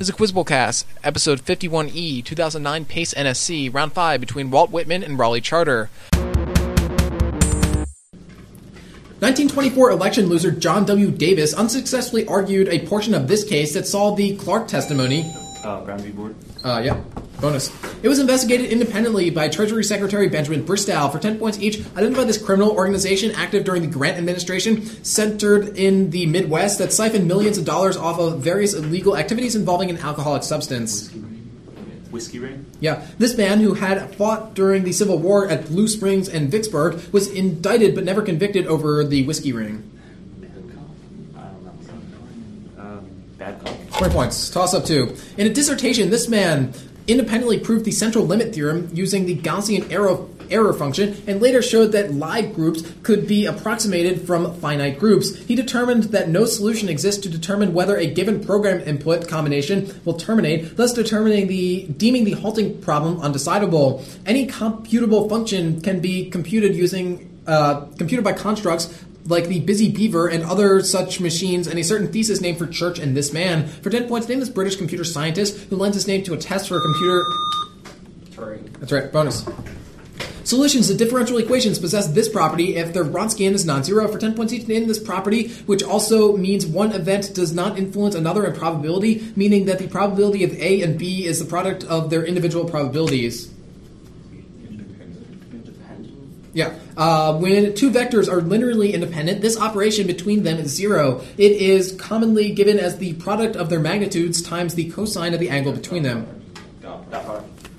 This is a Quizbowl Cast, episode 51E, 2009 Pace NSC, round 5 between Walt Whitman and Raleigh Charter. 1924 election loser John W. Davis unsuccessfully argued a portion of this case that saw the Clark testimony. Uh, Brown v. Board. Uh, yeah, bonus. It was investigated independently by Treasury Secretary Benjamin Bristow for 10 points each. Identified this criminal organization active during the Grant administration, centered in the Midwest, that siphoned millions of dollars off of various illegal activities involving an alcoholic substance. Whiskey Ring. Yeah, this man who had fought during the Civil War at Blue Springs and Vicksburg was indicted but never convicted over the whiskey ring. Um, Babcock. 20 points. Toss up two. In a dissertation, this man independently proved the central limit theorem using the Gaussian error, error function and later showed that Lie groups could be approximated from finite groups. He determined that no solution exists to determine whether a given program input combination will terminate, thus determining the deeming the halting problem undecidable. Any computable function can be computed using uh, computed by constructs like the Busy Beaver and other such machines, and a certain thesis named for Church and this man. For 10 points, name this British computer scientist who lends his name to a test for a computer. That's right, bonus. Solutions to differential equations possess this property if their Wronskian is non-zero. For 10 points each, name this property, which also means one event does not influence another in probability, meaning that the probability of A and B is the product of their individual probabilities. Yeah. Uh, when two vectors are linearly independent, this operation between them is zero. It is commonly given as the product of their magnitudes times the cosine of the angle between them.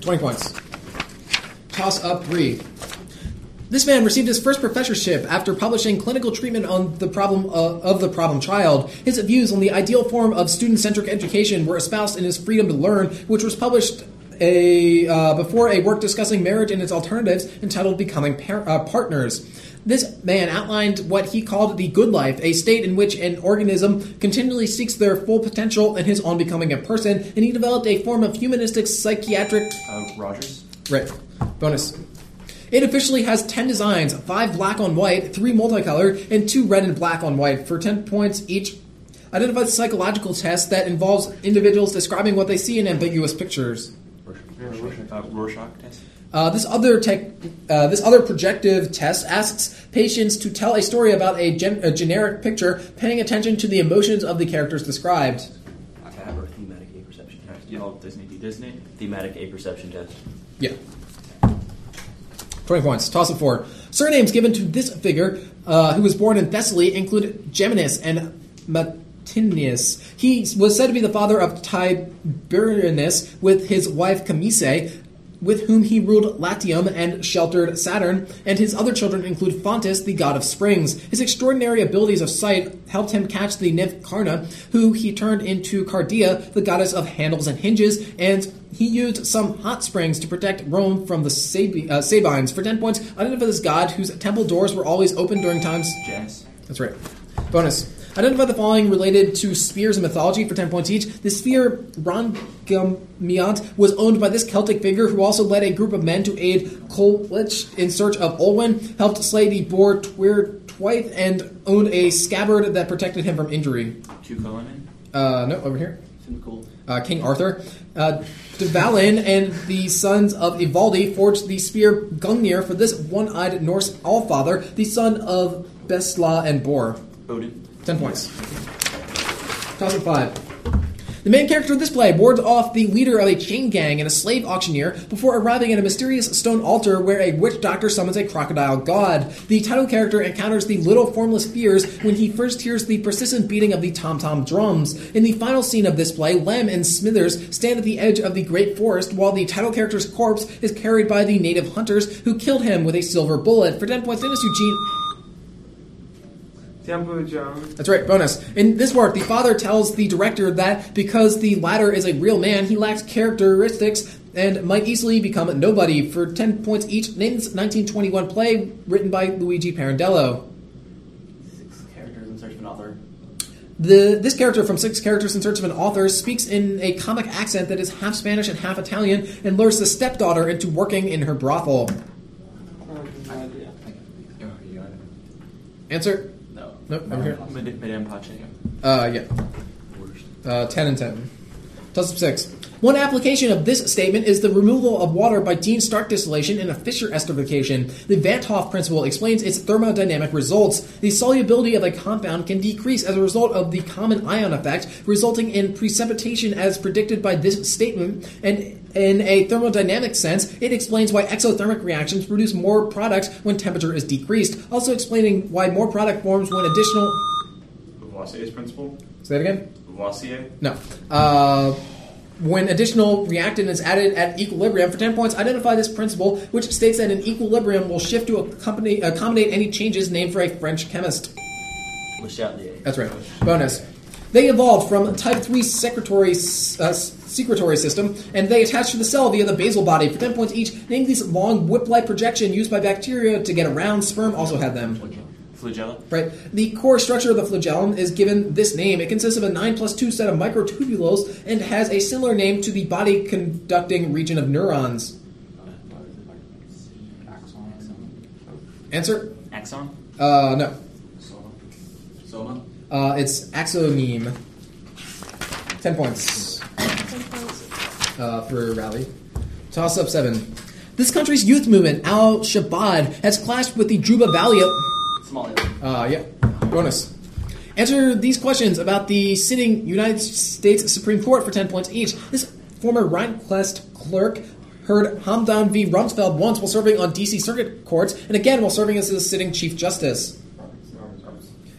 20 points. Toss up three. This man received his first professorship after publishing clinical treatment on the problem uh, of the problem child. His views on the ideal form of student-centric education were espoused in his Freedom to Learn, which was published a uh, before a work discussing marriage and its alternatives entitled "Becoming Par- uh, Partners." This man outlined what he called the good life, a state in which an organism continually seeks their full potential in his own becoming a person, and he developed a form of humanistic psychiatric Uh, Rogers. Right. Bonus. It officially has 10 designs 5 black on white, 3 multicolored, and 2 red and black on white for 10 points each. Identifies psychological test that involves individuals describing what they see in ambiguous pictures. Rorschach, uh, Rorschach test. Uh, this other tech, uh, this other projective test asks patients to tell a story about a, gen- a generic picture, paying attention to the emotions of the characters described. TAT or thematic apperception test. Yeah, all Disney. Disney. Thematic apperception test. Yeah. 20 points. Toss it four. Surnames given to this figure, uh, who was born in Thessaly, include Geminus and Matutinus. He was said to be the father of Tiberinus with his wife Camese, with whom he ruled Latium and sheltered Saturn, and his other children include Fontus, the god of springs. His extraordinary abilities of sight helped him catch the nymph Carna, who he turned into Cardea, the goddess of handles and hinges, and he used some hot springs to protect Rome from the Sab- uh, Sabines. For 10 points, identify this god whose temple doors were always open during times. Jazz. That's right. Bonus. Identify the following related to spears in mythology for 10 points each. The spear Rhongomiant was owned by this Celtic figure who also led a group of men to aid Culhwch in search of Olwen, helped slay the boar Twrch Trwyth, and owned a scabbard that protected him from injury. Cullinan. Uh, no, over here. Cool. Uh, King Arthur. Uh, Dvalin and the sons of Ivaldi forged the spear Gungnir for this one-eyed Norse Allfather, the son of Bestla and Bor. Odin. 10 points. Toss it five. The main character of this play wards off the leader of a chain gang and a slave auctioneer before arriving at a mysterious stone altar where a witch doctor summons a crocodile god. The title character encounters the little formless fears when he first hears the persistent beating of the tom tom drums. In the final scene of this play, Lem and Smithers stand at the edge of the great forest while the title character's corpse is carried by the native hunters who killed him with a silver bullet. For 10 points, Dennis Eugene. Temple Jones. That's right, bonus. In this work, the father tells the director that because the latter is a real man, he lacks characteristics and might easily become a nobody. For 10 points each, name this 1921 play written by Luigi Pirandello. Six characters in search of an author. The, this character from Six Characters in Search of an Author speaks in a comic accent that is half Spanish and half Italian and lures the stepdaughter into working in her brothel. No idea. You got it. Answer? No. Nope, over here. Madame Pace. Uh, yeah. Uh, 10 and 10. Toss up six. One application of this statement is the removal of water by Dean Stark distillation and a Fischer esterification. The Van't Hoff principle explains its thermodynamic results. The solubility of a compound can decrease as a result of the common ion effect, resulting in precipitation as predicted by this statement. And in a thermodynamic sense, it explains why exothermic reactions produce more products when temperature is decreased, also explaining why more product forms when additional. The Lavoisier's principle. Say that again? Lavoisier. No. Uh, when additional reactant is added at equilibrium, for 10 points, identify this principle, which states that an equilibrium will shift to accompany, accommodate any changes named for a French chemist. That's right. Bonus. They evolved from type 3 secretory, uh, secretory system, and they attach to the cell via the basal body. For 10 points each, name these long whip-like projection used by bacteria to get around. Sperm also had them. Flagella. Right. The core structure of the flagellum is given this name. It consists of a 9 plus 2 set of microtubules and has a similar name to the body conducting region of neurons. Answer? Axon. Uh, no. Soma. Uh, it's axoneme. 10 points uh, for Raleigh. Toss up 7. This country's youth movement, Al Shabaab, has clashed with the Juba Valley. Somalia. Uh, yeah. Bonus. Answer these questions about the sitting United States Supreme Court for 10 points each. This former Rehnquist clerk heard Hamdan v. Rumsfeld once while serving on D.C. Circuit Courts, and again while serving as the sitting Chief Justice.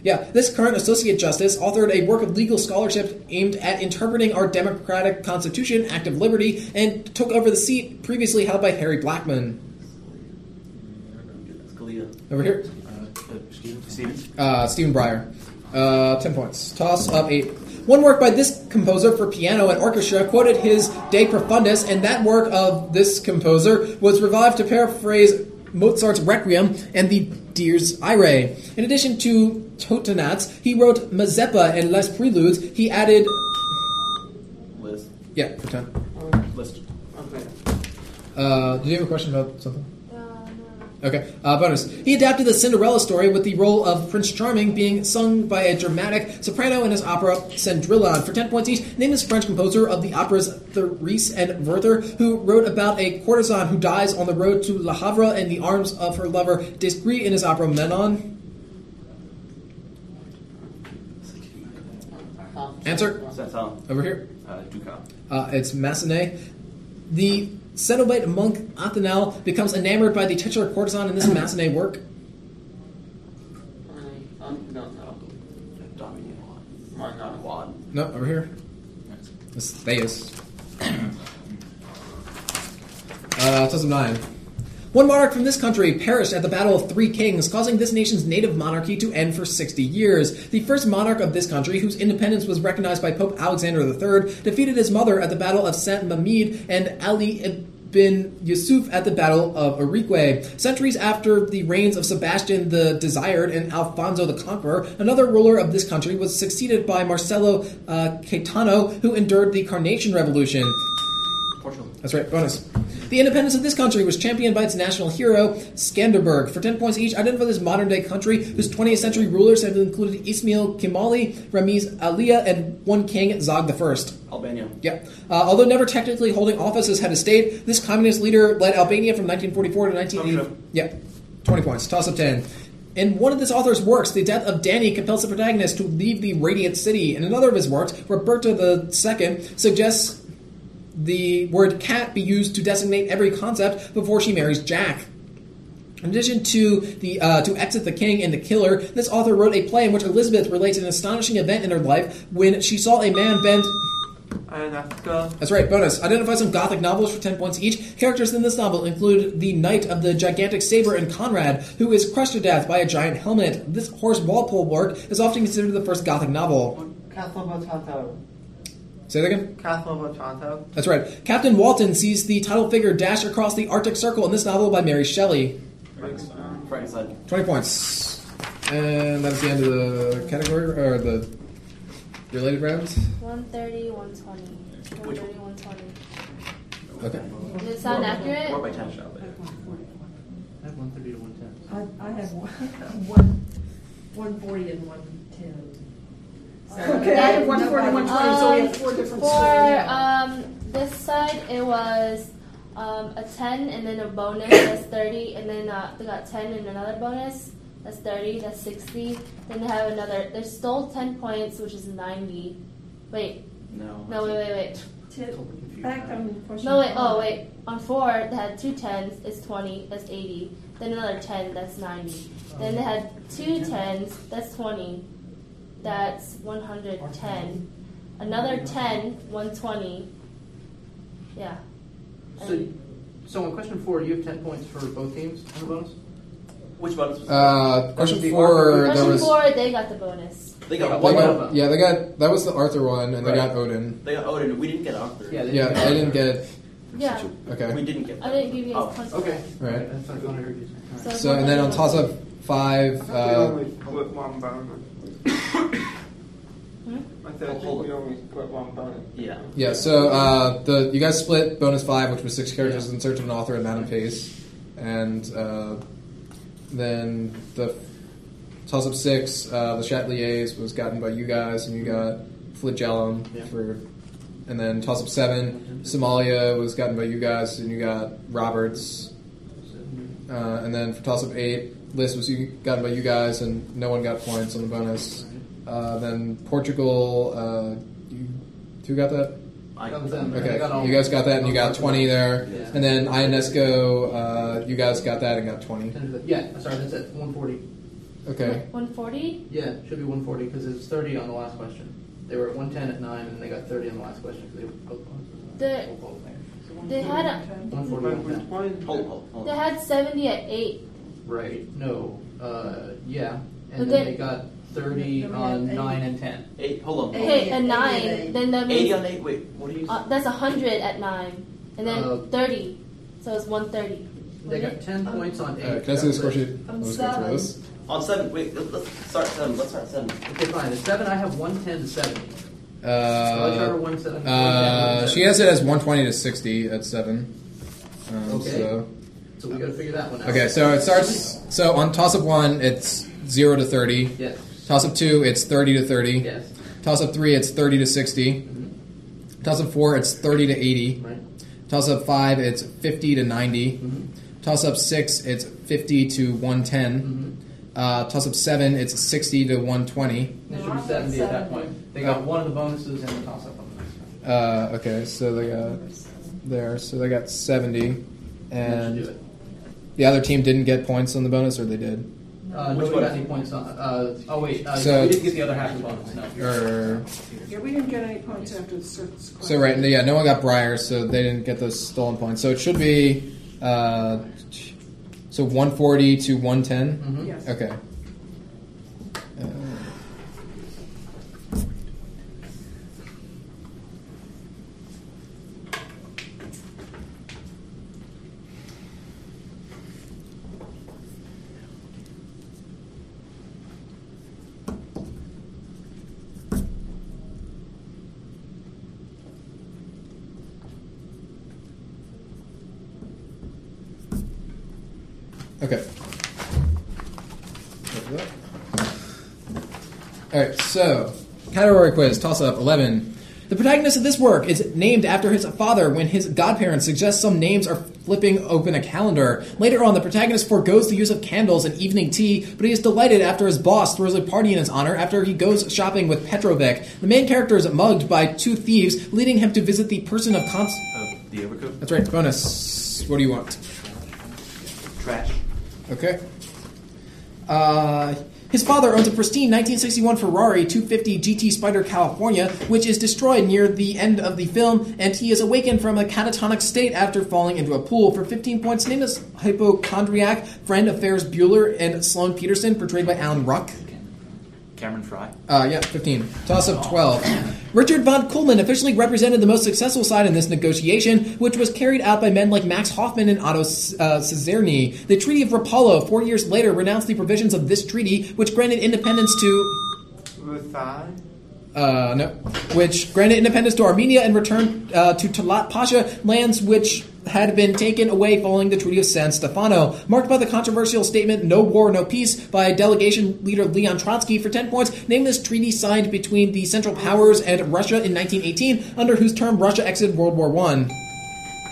Yeah, this current Associate Justice authored a work of legal scholarship aimed at interpreting our democratic constitution, Active Liberty, and took over the seat previously held by Harry Blackmun. Over here. Stevens. Uh, Stephen Breyer. Uh, 10 points. Toss up 8. One work by this composer for piano and orchestra quoted his De Profundis, and that work of this composer was revived to paraphrase Mozart's Requiem and the Dies Irae. In addition to Totentanz, he wrote Mazeppa and Les Preludes. He added. Liszt. Yeah, for 10. Liszt. Okay. Uh, do you have a question about something? Okay, uh, bonus. He adapted the Cinderella story with the role of Prince Charming being sung by a dramatic soprano in his opera Cendrillon. For 10 points each, name this French composer of the operas Therese and Werther, who wrote about a courtesan who dies on the road to Le Havre in the arms of her lover des Grieux in his opera Manon. Answer? Over here. Uh, Uh, it's Massenet. The Cenobite monk Athanaël becomes enamored by the titular courtesan in this Massenet work. I don't know. Dominique. Why not? Wad. No, over here. It's Thaïs. Uh, of nine. One monarch from this country perished at the Battle of Three Kings, causing this nation's native monarchy to end for 60 years. The first monarch of this country, whose independence was recognized by Pope Alexander III, defeated his mother at the Battle of São Mamede and Ali ibn Yusuf at the Battle of Ourique. Centuries after the reigns of Sebastian the Desired and Alfonso the Conqueror, another ruler of this country was succeeded by Marcelo uh, Caetano, who endured the Carnation Revolution. That's right, bonus. The independence of this country was championed by its national hero, Skanderbeg. For 10 points each, identify this modern day country whose 20th century rulers have included Ismail Qemali, Ramiz Alia, and one king, Zog I. Albania. Yeah. Uh, although never technically holding office as head of state, this communist leader led Albania from 1944 to 1980. Tokyo. Yeah. 20 points. Toss up 10. In one of this author's works, the death of Danny compels the protagonist to leave the radiant city. In another of his works, Roberta II suggests the word cat be used to designate every concept before she marries Jack. In addition to the uh, to exit the king and the killer, this author wrote a play in which Elizabeth relates an astonishing event in her life when she saw a man bend. And Africa. That's right. Bonus. Identify some Gothic novels for ten points each. Characters in this novel include the knight of the gigantic saber and Conrad, who is crushed to death by a giant helmet. This Horace Walpole work is often considered the first Gothic novel. Castle of Otranto. Say that again. Castle of Otranto. That's right. Captain Walton sees the title figure dash across the Arctic Circle in this novel by Mary Shelley. Frankenstein. 20 points. And that's the end of the category, or the related rounds. 130, 120. 130, 120. Okay. Does it sound accurate? Four by ten. I have 130 to 110. I, I have one forty and one ten. Okay, I have 140, 120, so we have four different For scores. um, this side, it was um, a 10 and then a bonus, that's 30, and then uh, they got 10 and another bonus, that's 30, that's 60. Then they have another, they stole 10 points, which is 90. Wait, No. no, wait, wait, wait. Tip. Back on question. No, wait, oh, wait. On 4, they had two 10s, it's 20, that's 80. Then another 10, that's 90. Then they had two 10s, that's 20, that's 110. Another 10, 120. Yeah. So, so on question four, you have ten points for both teams on the bonus. Which bonus was Uh, question That would be four. There Question was. four, they got the bonus. They got They one. One got- of them. yeah, they got that was the Arthur one, and they Right. got Odin. They got Odin. We didn't get Arthur. Yeah, Yeah, get they didn't get it. Yeah. Okay, We didn't get. I didn't give you guys Oh, points. Okay. Right. That's what I heard you say. Alright. so and then on toss up five. Uh, we one bonus. I said, I think we only split one bonus. Yeah. yeah, so uh, the you guys split bonus five, which was six characters in search of an author and Madame Pace, and uh, then the toss up six, uh, the Chatelier's was gotten by you guys, and you got Flagellum Yeah. for, and then toss up seven, Somalia was gotten by you guys, and you got Roberts, uh, and then for toss up eight, Liszt was you, gotten by you guys, and no one got points on the bonus. Uh, then Portugal, uh, you two got that. I, That was them. Okay, got all- you guys got that, and you got twenty there. Yeah. And then Ionesco, uh, you guys got that and got twenty. Yeah, sorry, that's it. One forty. Okay. 140? Yeah, should be one forty because it was thirty on the last question. They were at one ten at nine, and they got thirty on the last question because they were both. The- Both both there. They had a, One forty, one one? they had 70 at 8. Right. No. Uh, yeah. But And then they- they got thirty Then we on had nine and ten. Eight. Hold on. Eight. Okay, a Eighty 9. at eight. Then that Eighty means on eight. Wait. What are you? uh, that's 100 at 9. And then Uh, 30. So it's 130. They got ten points on eight. Uh, can I see the score sheet? I'm Let's go through this. on seven. Wait. Let's, let's start seven. Let's start seven. Okay, fine. At seven, I have one ten to seventy. I'll try Uh, one seven. uh, she has it as one twenty to sixty at seven. Um, Okay. So So we got to figure that one out. okay, so it starts. So on toss up one, it's zero to thirty. Yes. Toss up two, it's thirty to thirty. Yes. Toss up three, it's thirty to 60 mm-hmm. Toss up four, it's thirty to eighty. Right. Toss up five, it's fifty to 90 mm-hmm. Toss up six, it's fifty to one ten. Mhm. Uh, toss up seven, it's sixty to one twenty. They should be seventy at that point. They got one of the bonuses and the toss up on the next one. Uh, okay, so they got there. So they got seventy, and do it. The other team didn't get points on the bonus, or they did. Uh, Which nobody one? got any points on. Uh, oh wait, uh, So- we didn't get the other half of the bonus. No. Or Yeah, we didn't get any points after the search. so right, yeah, no one got Breyer, so they didn't get those stolen points. So it should be uh, so one forty to one ten. Mhm. Yes. Okay. Uh, Okay. All right, so category quiz, toss up 11. The protagonist of this work is named after his father when his godparents suggest some names are flipping open a calendar. Later on, the protagonist forgoes the use of candles and evening tea, but he is delighted after his boss throws a party in his honor after he goes shopping with Petrovich. The main character is mugged by two thieves, leading him to visit the person of cons. Uh, the overcoat? That's right, bonus. What do you want? Trash. Okay. Uh, his father owns a pristine 1961 Ferrari 250 GT Spider California, which is destroyed near the end of the film, and he is awakened from a catatonic state after falling into a pool. For 15 points, name is hypochondriac friend of Ferris Bueller and Sloane Peterson, portrayed by Alan Ruck. Cameron Fry? Uh, yeah, 15. Toss up 12. Richard von Kuhlmann officially represented the most successful side in this negotiation, which was carried out by men like Max Hoffman and Otto uh, Czernin. The Treaty of Rapallo, four years later, renounced the provisions of this treaty, which granted independence to. Versailles? Uh, no. Which granted independence to Armenia and returned uh, to Talat Pasha, lands which had been taken away following the Treaty of San Stefano, marked by the controversial statement "No War, No Peace" by delegation leader Leon Trotsky for ten points. Name this treaty signed between the Central Powers and Russia in 1918, under whose term Russia exited World War One.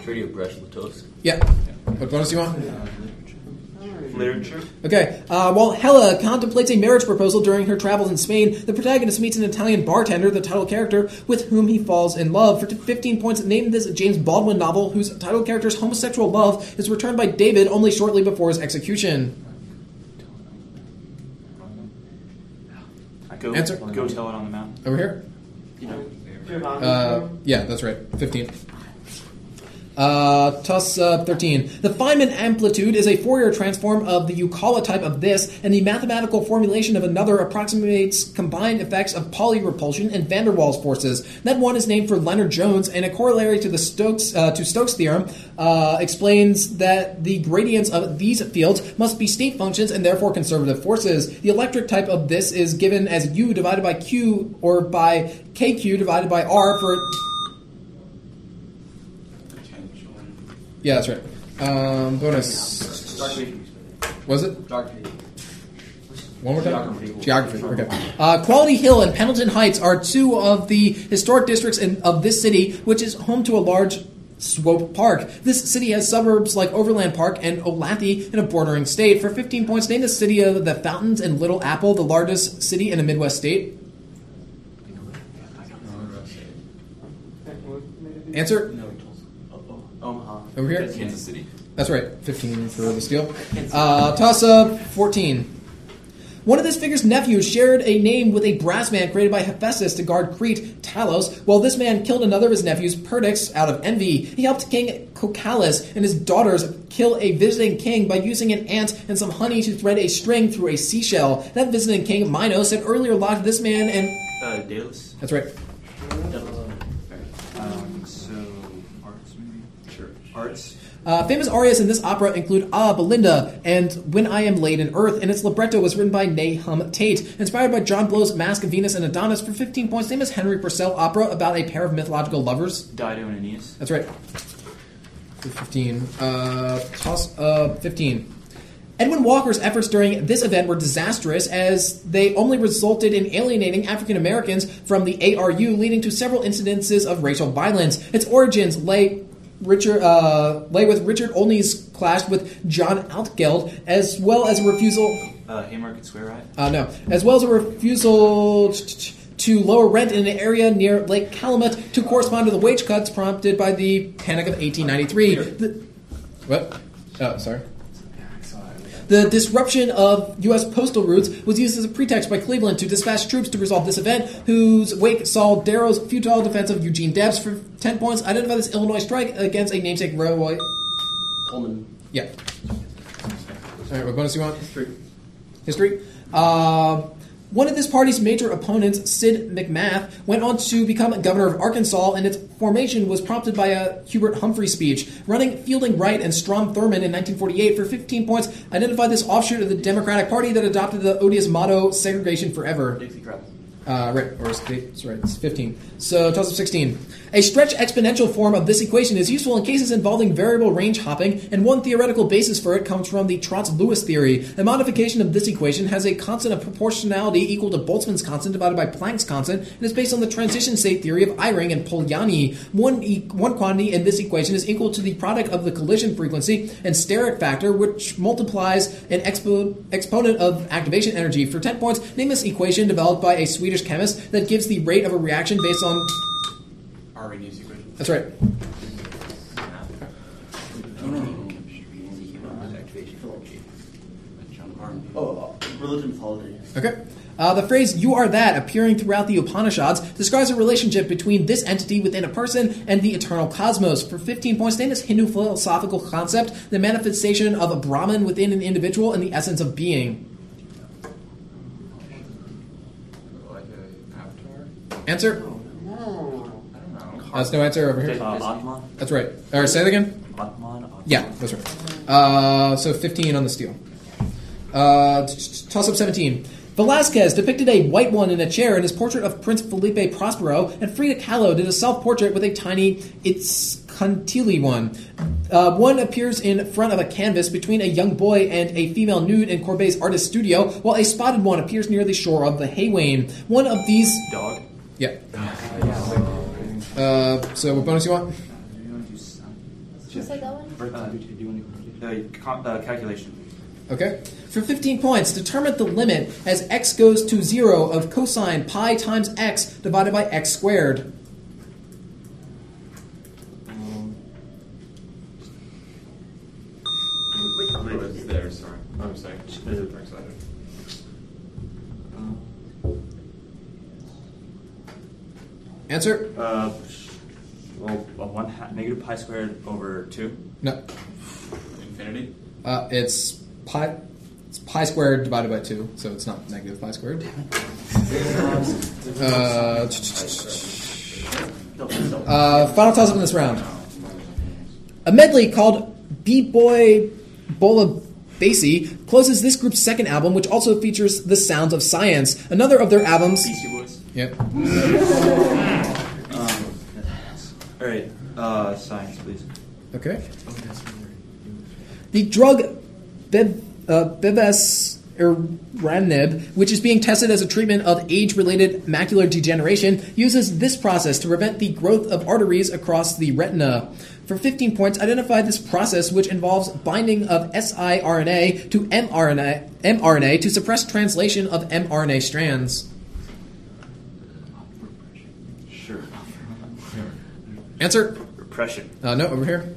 Treaty of Brest-Litovsk. Yeah. What bonus do you want? Literature. Okay. Uh, while Hella contemplates a marriage proposal during her travels in Spain, the protagonist meets an Italian bartender, the title character, with whom he falls in love. For 15 points, name this James Baldwin novel whose title character's homosexual love is returned by David only shortly before his execution. Go, Answer. Go tell it on the mountain. Over here? Giovanni. Uh, yeah, that's right. 15. Uh, toss uh, 13. The Feynman amplitude is a Fourier transform of the Yukawa type of this, and the mathematical formulation of another approximates combined effects of Pauli repulsion and van der Waals forces. That one is named for Lennard-Jones, and a corollary to the Stokes uh, to Stokes theorem uh, explains that the gradients of these fields must be state functions and therefore conservative forces. The electric type of this is given as U divided by Q or by KQ divided by R for Yeah, that's right. Um, bonus. Was it? One more time? Geography. Okay. Uh, Quality Hill and Pendleton Heights are two of the historic districts in, of this city, which is home to a large Swope Park. This city has suburbs like Overland Park and Olathe in a bordering state. For 15 points, name the city of the Fountains and Little Apple, the largest city in a Midwest state. Answer? Over here? Kansas City. That's right, 15 for the steal. Uh, toss up 14. One of this figure's nephews shared a name with a brass man created by Hephaestus to guard Crete, Talos, while this man killed another of his nephews, Perdix, out of envy. He helped King Cocalus and his daughters kill a visiting king by using an ant and some honey to thread a string through a seashell. That visiting king, Minos, had earlier locked this man and. Uh. That's right so arts maybe. Sure. Arts. Uh, famous arias in this opera include Ah, Belinda and When I Am Laid in Earth, and its libretto was written by Nahum Tate. Inspired by John Blow's Mask of Venus and Adonis for 15 points, name is Henry Purcell opera about a pair of mythological lovers. Dido and Aeneas. That's right. 15. Uh, toss uh, 15. Edwin Walker's efforts during this event were disastrous as they only resulted in alienating African Americans from the ARU, leading to several incidences of racial violence. Its origins lay Richard uh, lay with Richard Olney's clash with John Altgeld, as well as a refusal. Uh, Haymarket Square Riot. Uh, no, as well as a refusal t- t- to lower rent in an area near Lake Calumet to correspond to the wage cuts prompted by the Panic of 1893. The, what? Oh, sorry. The disruption of U.S. postal routes was used as a pretext by Cleveland to dispatch troops to resolve this event, whose wake saw Darrow's futile defense of Eugene Debs for 10 points. Identify this Illinois strike against a namesake railway. Coleman. Yeah. All right, what bonus do you want? History. History. Uh, one of this party's major opponents, Sid McMath, went on to become governor of Arkansas, and its formation was prompted by a Hubert Humphrey speech. Running Fielding Wright and Strom Thurmond in 1948 for 15 points, identified this offshoot of the Democratic Party that adopted the odious motto "Segregation Forever." Uh, right, or it's, it's right, it's 15. So, toss up 16. A stretch exponential form of this equation is useful in cases involving variable range hopping, and one theoretical basis for it comes from the Trautz-Lewis theory. A modification of this equation has a constant of proportionality equal to Boltzmann's constant divided by Planck's constant, and is based on the transition state theory of Eyring and Polanyi. One, e- one quantity in this equation is equal to the product of the collision frequency and steric factor, which multiplies an expo- exponent of activation energy. For 10 points, name this equation developed by a Swedish chemist that gives the rate of a reaction based on. Arrhenius equation. That's right. Oh, uh, religion mythology. Okay. Uh, the phrase "you are that" appearing throughout the Upanishads describes a relationship between this entity within a person and the eternal cosmos. For 15 points, name this Hindu philosophical concept, the manifestation of a Brahman within an individual and the essence of being. Like a avatar? Answer? I don't know. That's no answer over Uh, here. Atman. That's right. All right, say it again. Atman. Atman. Yeah, that's right. Uh, so 15 on the steel. Uh, t- t- toss up 17. Velasquez depicted a white one in a chair in his portrait of Prince Felipe Prospero, and Frida Kahlo did a self portrait with a tiny It's Itzcuintli one. Uh, one appears in front of a canvas between a young boy and a female nude in Courbet's artist studio, while a spotted one appears near the shore of the Haywain. One of these. Dog. Yeah. Uh, so, what bonus you want? Who said that one? The con- uh, calculation. Okay. For 15 points, determine the limit as x goes to 0 of cosine pi times x divided by x squared. Wait, It's there, sorry. I'm sorry. Answer? Uh, well, uh, one ha- negative pi squared over two. No. Infinity? Uh, it's pi. It's pi squared divided by 2, so it's not negative pi squared. Uh, uh, final toss up in this round. A medley called B-Boy Bola Basie closes this group's second album, which also features The Sounds of Science, another of their albums. Beastie Boys. Yep. All right. Uh, science, please. Okay. The drug Bev, uh, Bevacizumab, which is being tested as a treatment of age-related macular degeneration, uses this process to prevent the growth of arteries across the retina. For 15 points, identify this process, which involves binding of siRNA to mRNA, mRNA to suppress translation of mRNA strands. Sure. Answer? Repression. Uh, no, over here.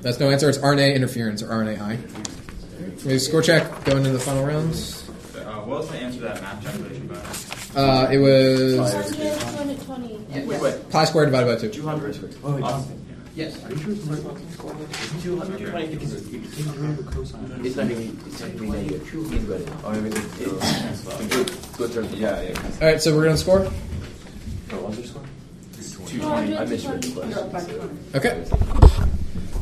That's no answer. It's RNA interference or RNAi. Maybe score check going into the final rounds. Uh, what was the answer to that math calculation by? Uh, it was 200, 220. Wait, wait. pi squared divided by two. 200. Awesome. Yes. Are you sure it's 220 because it's it's not even it's not even negative. It's better. Oh, I mean, it, it, go through. Yeah, yeah. All right, so we're gonna score. Oh, what's your score? 200, I missed your question. Okay.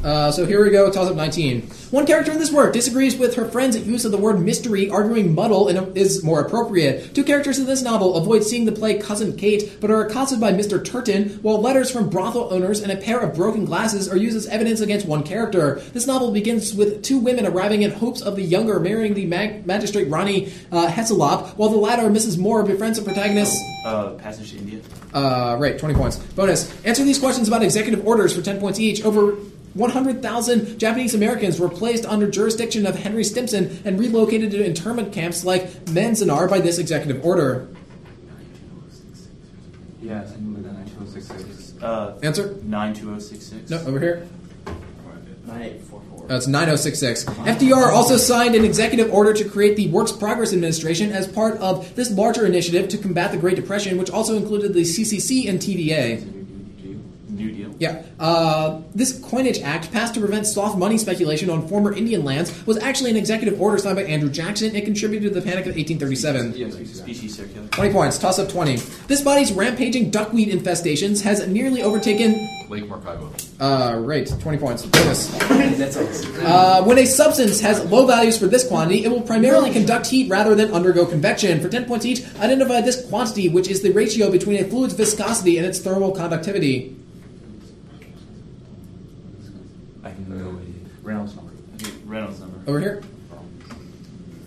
Uh, so here we go. Toss up 19. One character in this work disagrees with her friend's use of the word mystery, arguing muddle is more appropriate. Two characters in this novel avoid seeing the play Cousin Kate, but are accosted by Mr. Turton, while letters from brothel owners and a pair of broken glasses are used as evidence against one character. This novel begins with two women arriving in hopes of the younger marrying the mag- magistrate Ronnie uh, Heaslop, while the latter, Mrs. Moore, befriends the protagonist. Uh, passage to India. Uh, right, 20 points. Bonus. Answer these questions about executive orders for 10 points each. Over 100,000 Japanese Americans were placed under jurisdiction of Henry Stimson and relocated to internment camps like Manzanar by this executive order. Yeah, I knew that 92066. Uh, Answer? 92066. No, over here. 9844. Uh, it's 9066. FDR also signed an executive order to create the Works Progress Administration as part of this larger initiative to combat the Great Depression, which also included the CCC and TVA. New deal. Yeah. Uh, this Coinage Act, passed to prevent soft money speculation on former Indian lands, was actually an executive order signed by Andrew Jackson and contributed to the Panic of 1837. Species circular. 20 points. Toss up 20. This body's rampaging duckweed infestations has nearly overtaken. Lake Maracaibo. Uh, right. 20 points. Bonus. That's. Uh, when a substance has low values for this quantity, it will primarily conduct heat rather than undergo convection. For 10 points each, identify this quantity, which is the ratio between a fluid's viscosity and its thermal conductivity. I can go Reynolds number. Okay, Reynolds number. Over here.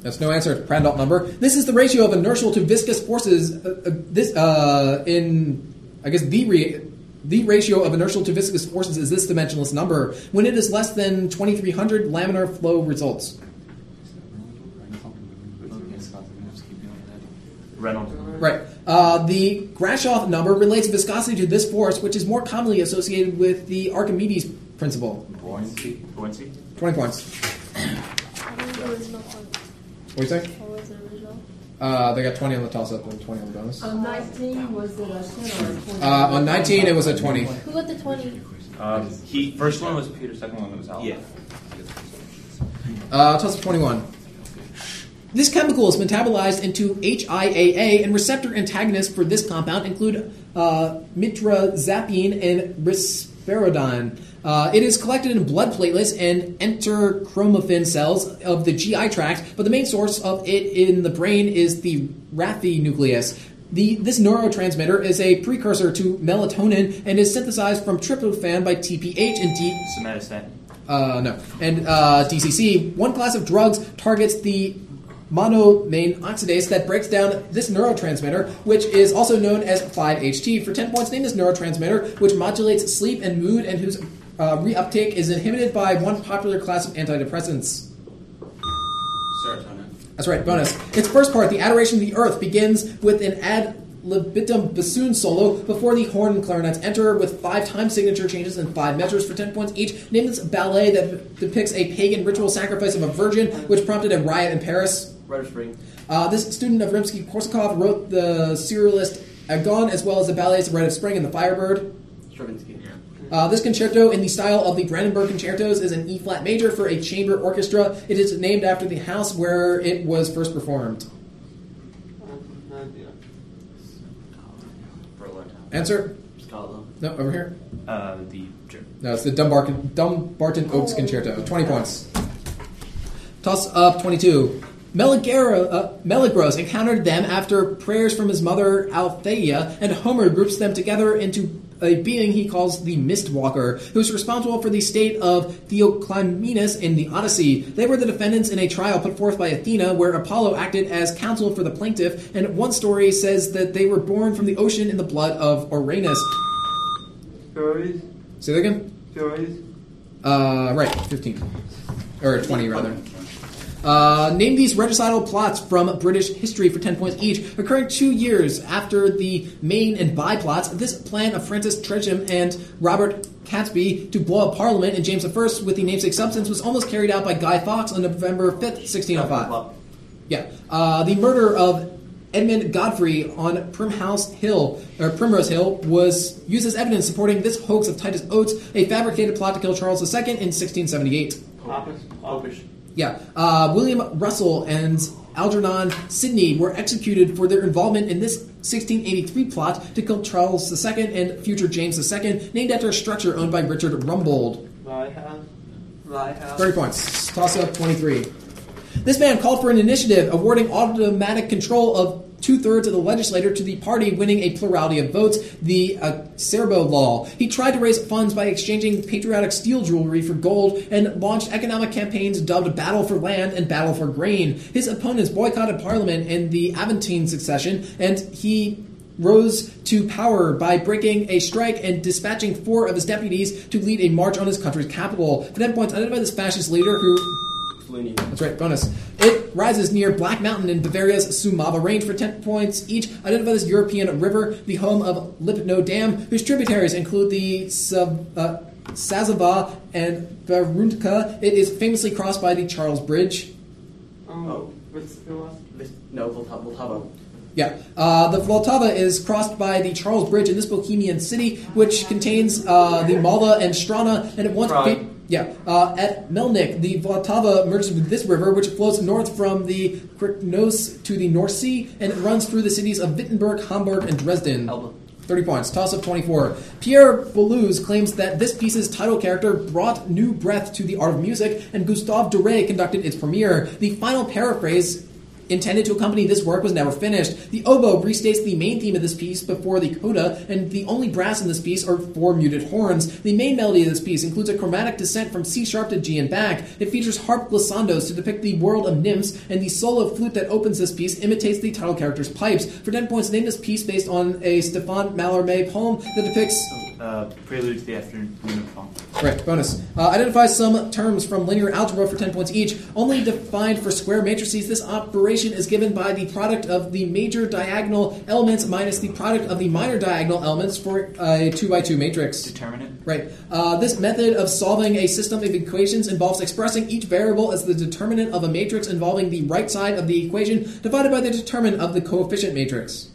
That's no answer. It's Prandtl number. This is the ratio of inertial to viscous forces. Uh, uh, this uh, in I guess the re- the ratio of inertial to viscous forces is this dimensionless number. When it is less than 2300, laminar flow results. Reynolds. Right. Uh, the Grashof number relates viscosity to this force, which is more commonly associated with the Archimedes principle. Buoyancy. Buoyancy. 20 points. What was the original one? What do you say? What was the original? Uh, they got 20 on the toss up and 20 on the bonus. On 19, was it a 10 or a 20? Uh, on 19, it was a 20. Who got the 20? Um, he First one was Peter, second one was Al. Yeah. Uh, toss up 21. This chemical is metabolized into HIAA, and receptor antagonists for this compound include uh, mirtazapine and ris- risperidone. Uh, it is collected in blood platelets and enterochromaffin cells of the GI tract, but the main source of it in the brain is the raphe nucleus. The, this neurotransmitter is a precursor to melatonin and is synthesized from tryptophan by TPH and D, Somatostatin. uh, no, and uh, DCC. One class of drugs targets the monoamine oxidase that breaks down this neurotransmitter, which is also known as 5-HT. For 10 points, name this neurotransmitter, which modulates sleep and mood and whose uh, reuptake is inhibited by one popular class of antidepressants. Serotonin. That's right, bonus. Its first part, the Adoration of the Earth, begins with an ad libitum bassoon solo before the horn and clarinets enter with five time signature changes and five measures for 10 points each. Name this ballet that depicts a pagan ritual sacrifice of a virgin, which prompted a riot in Paris. Rite of Spring. Uh, this student of Rimsky-Korsakov wrote the serialist Agon as well as the ballets The Rite of Spring and The Firebird. Stravinsky. Uh, this concerto, in the style of the Brandenburg concertos, is an E flat major for a chamber orchestra. It is named after the house where it was first performed. Answer? Scotland. No, over here. Uh, the No, it's the Dumbarton, Dumbarton Oaks Concerto. 20 points. Toss up 22. Meleager, uh, Meleagros encountered them after prayers from his mother Althea, and Homer groups them together into a being he calls the Mistwalker, who is responsible for the state of Theoclymenus in the Odyssey. They were the defendants in a trial put forth by Athena, where Apollo acted as counsel for the plaintiff, and one story says that they were born from the ocean in the blood of Uranus. Stories? Say that again? Stories? Uh, right, 15. Or 20, rather. Uh, name these regicidal plots from British history for 10 points each, occurring two years after the main and Bye plots. This plan of Francis Tresham and Robert Catesby to blow up Parliament and James I with the namesake substance was almost carried out by Guy Fawkes on November 5th, 1605. Yeah. Uh, the murder of Edmund Godfrey on Primhouse Hill, or Primrose Hill, was used as evidence supporting this hoax of Titus Oates, a fabricated plot to kill Charles II in 1678. Popish? Popish. Yeah. Uh, William Russell and Algernon Sidney were executed for their involvement in this 1683 plot to kill Charles II and future James II, named after a structure owned by Richard Rumbold. Rye House? Lighthouse? 30 points. Toss up 23. This man called for an initiative awarding automatic control of two thirds of the legislature to the party winning a plurality of votes, the uh, Acerbo law. He tried to raise funds by exchanging patriotic steel jewelry for gold and launched economic campaigns dubbed Battle for Land and Battle for Grain. His opponents boycotted Parliament in the Aventine secession, and he rose to power by breaking a strike and dispatching four of his deputies to lead a march on his country's capital. For 10 points, identify this fascist leader who Fellini. that's right, bonus. It rises near Black Mountain in Bavaria's Sumava Range for 10 points each. Identify this European river, the home of Lipno Dam, whose tributaries include the Sav- uh, Sazava and Berounka. It is famously crossed by the Charles Bridge. Oh, what's the one? Vis- No, Vltava. Vltava. Yeah, uh, the Vltava is crossed by the Charles Bridge in this Bohemian city, which contains uh, the Malva and Strana, and it once Prague. be- yeah uh, at Melnik, the Vltava merges with this river, which flows north from the Krkonoše to the North Sea, and it runs through the cities of Wittenberg, Hamburg, and Dresden. Elbe. 30 points. Toss up 24. Pierre Boulez claims that this piece's title character brought new breath to the art of music, and Gustave Doret conducted its premiere. The final paraphrase intended to accompany this work was never finished. The oboe restates the main theme of this piece before the coda, and the only brass in this piece are four muted horns. The main melody of this piece includes a chromatic descent from C sharp to G and back. It features harp glissandos to depict the world of nymphs, and the solo flute that opens this piece imitates the title character's pipes. For 10 points, name this piece based on a Stéphane Mallarmé poem that depicts uh, prelude to the afternoon song. Right, bonus. Uh, identify some terms from linear algebra for 10 points each. Only defined for square matrices, this operation is given by the product of the major diagonal elements minus the product of the minor diagonal elements for a 2 by 2 matrix. Determinant. Right. Uh, this method of solving a system of equations involves expressing each variable as the determinant of a matrix involving the right side of the equation divided by the determinant of the coefficient matrix.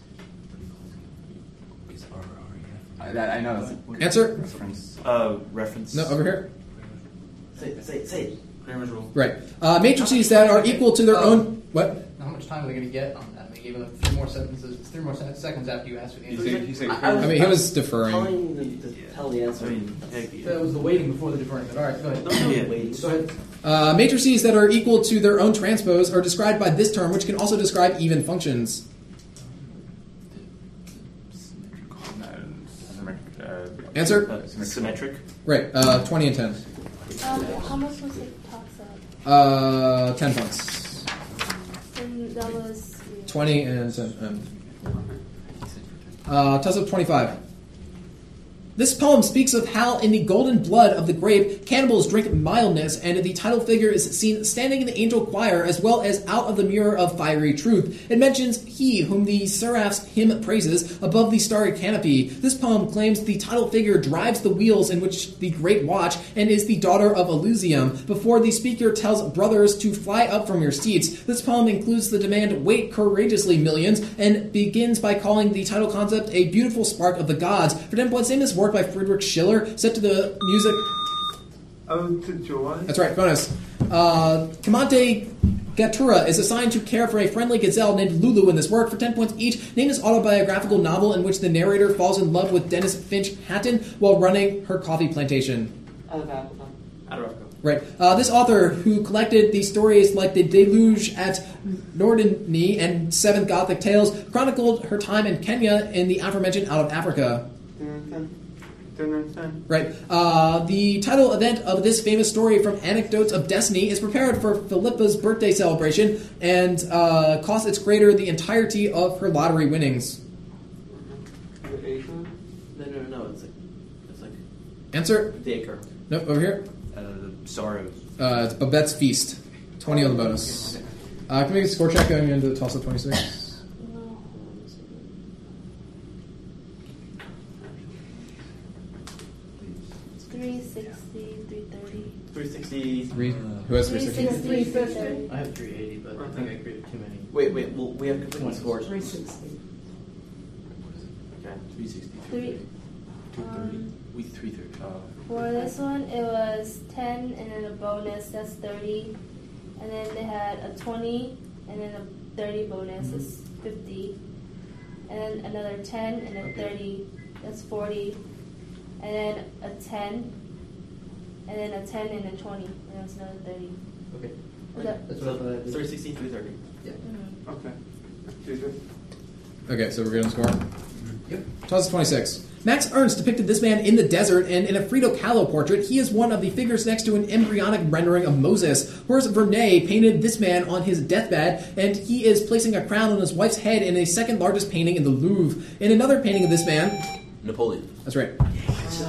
I, that, I know. Answer? Reference. Uh, reference. No, over here. Say it, say it, say it. Cramer's rule. Right. Uh, matrices that are equal to their own. What? How much time are they going to get on that matrix? He gave him like three more sentences, three more se- seconds after you asked for the He answer. said, he said, I- I mean, he was deferring. Telling the, the, tell the answer. I mean, heck, That was the waiting before the deferring. But all right, go ahead. No, no, Yeah. wait. Go ahead. Uh, matrices that are equal to their own transpose are described by this term, which can also describe even functions. Symmetric, uh, Answer? uh, symmetric. Right, uh, 20 and 10. Um, how much was it toss up? Uh, 10 points. And that was. 20 and 10. Um, uh, toss up 25. This poem speaks of how, in the golden blood of the grape, cannibals drink mildness, and the title figure is seen standing in the angel choir as well as out of the mirror of fiery truth. It mentions he whom the seraph's hymn praises above the starry canopy. This poem claims the title figure drives the wheels in which the great watch and is the daughter of Elysium. Before the speaker tells brothers to fly up from your seats, this poem includes the demand, wait courageously, millions, and begins by calling the title concept a beautiful spark of the gods. For 10 points, name this work by Friedrich Schiller, set to the music. Ode to Joy. That's right, bonus. Uh, Kamante Gatura is assigned to care for a friendly gazelle named Lulu in this work. For 10 points each, name this autobiographical novel in which the narrator falls in love with Denys Finch Hatton while running her coffee plantation. Out of Appleton. Out of Right. Uh, this author, who collected the stories like the Deluge at Norderney and Seven Gothic Tales, chronicled her time in Kenya in the aforementioned Out of Africa. Dun-dun-dun. Right. Uh, the title event of this famous story from Anecdotes of Destiny is prepared for Philippa's birthday celebration and uh, costs its creator the entirety of her lottery winnings. The. No, no, no. It's like, it's like Answer? the acre. Nope, over here. Uh, the sorrows. Uh, it's Babette's Feast. 20 on the bonus. Uh, can we make a score check going into the toss of 26? No. Three sixty, three thirty. 360. Three. Who has 360? 360, I have 380, but I think I created too many. Wait, wait. Well, we have conflicting scores. Three sixty. Okay. 360, Three. 230. Um, we 330. Uh, For this one, it was 10 and then a bonus, that's 30. And then they had a 20 and then a 30 bonus is 50. And then another 10 and a 30, that's 40. And then a 10. And then a 10 and a 20, and that's another 30. Okay. Was that- That's what I thought I did. 360, 330. Mhm. Okay. Do this. Okay, so we're going to score. Yep. Toss of 26. Max Ernst depicted this man in the desert, and in a Frida Kahlo portrait, he is one of the figures next to an embryonic rendering of Moses. Horace Vernet painted this man on his deathbed, and he is placing a crown on his wife's head in a second largest painting in the Louvre. In another painting of this man, Napoleon. that's right.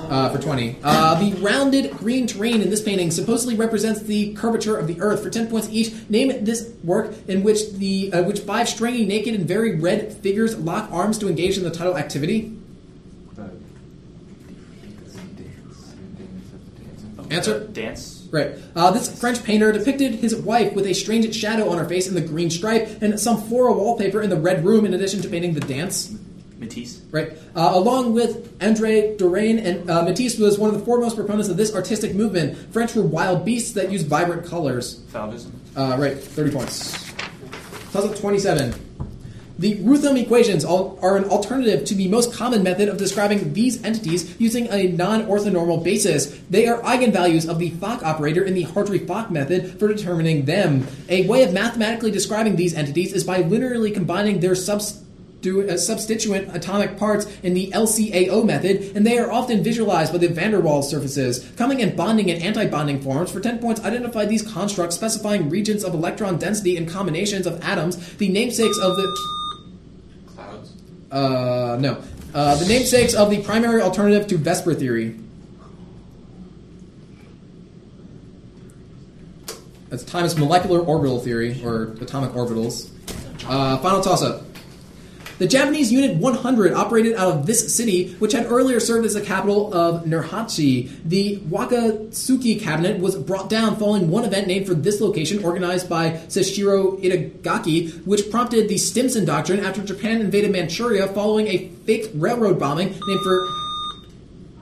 Uh, for 20. Uh, the rounded green terrain in this painting supposedly represents the curvature of the earth. For 10 points each, name this work in which the uh, which five stringy, naked, and very red figures lock arms to engage in the title activity. uh, Answer? Dance. Right. Uh, this French painter depicted his wife with a strange shadow on her face in the green stripe and some floral wallpaper in the red room in addition to painting the dance. Matisse. Right. Uh, along with Andre Derain and uh, Matisse was one of the foremost proponents of this artistic movement. French were wild beasts that used vibrant colors. Fauvism. Uh, right. 30 points. Puzzle 27. The Roothaan equations are an alternative to the most common method of describing these entities using a non-orthonormal basis. They are eigenvalues of the Fock operator in the Hartree-Fock method for determining them. A way of mathematically describing these entities is by linearly combining their substituent uh, substituent atomic parts in the LCAO method, and they are often visualized by the van der Waals surfaces. Coming and bonding and anti-bonding forms, for 10 points, identify these constructs specifying regions of electron density and combinations of atoms, the namesakes of the... Clouds. Uh, no. Uh, the namesakes of the primary alternative to VSEPR theory. That's Thomas molecular orbital theory, or atomic orbitals. Uh, final toss up. The Japanese Unit 100 operated out of this city, which had earlier served as the capital of Nurhachi. The Wakatsuki cabinet was brought down following one event named for this location, organized by Seishiro Itagaki, which prompted the Stimson Doctrine after Japan invaded Manchuria following a fake railroad bombing named for.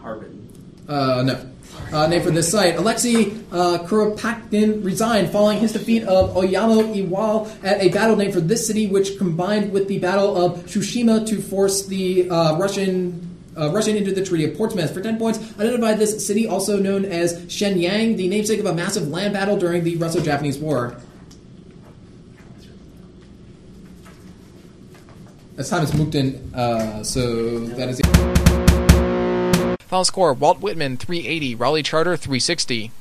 Harbin. Uh, no. Uh, name for this site. Alexei uh, Kuropatkin resigned following his defeat of Oyama Iwao at a battle named for this city, which combined with the Battle of Tsushima to force the uh, Russian. Uh, Russian into the Treaty of Portsmouth. For 10 points, identify this city, also known as Shenyang, the namesake of a massive land battle during the Russo Japanese War. That's is Mukden, uh, so that is. Final score Walt Whitman 380, Raleigh Charter 360.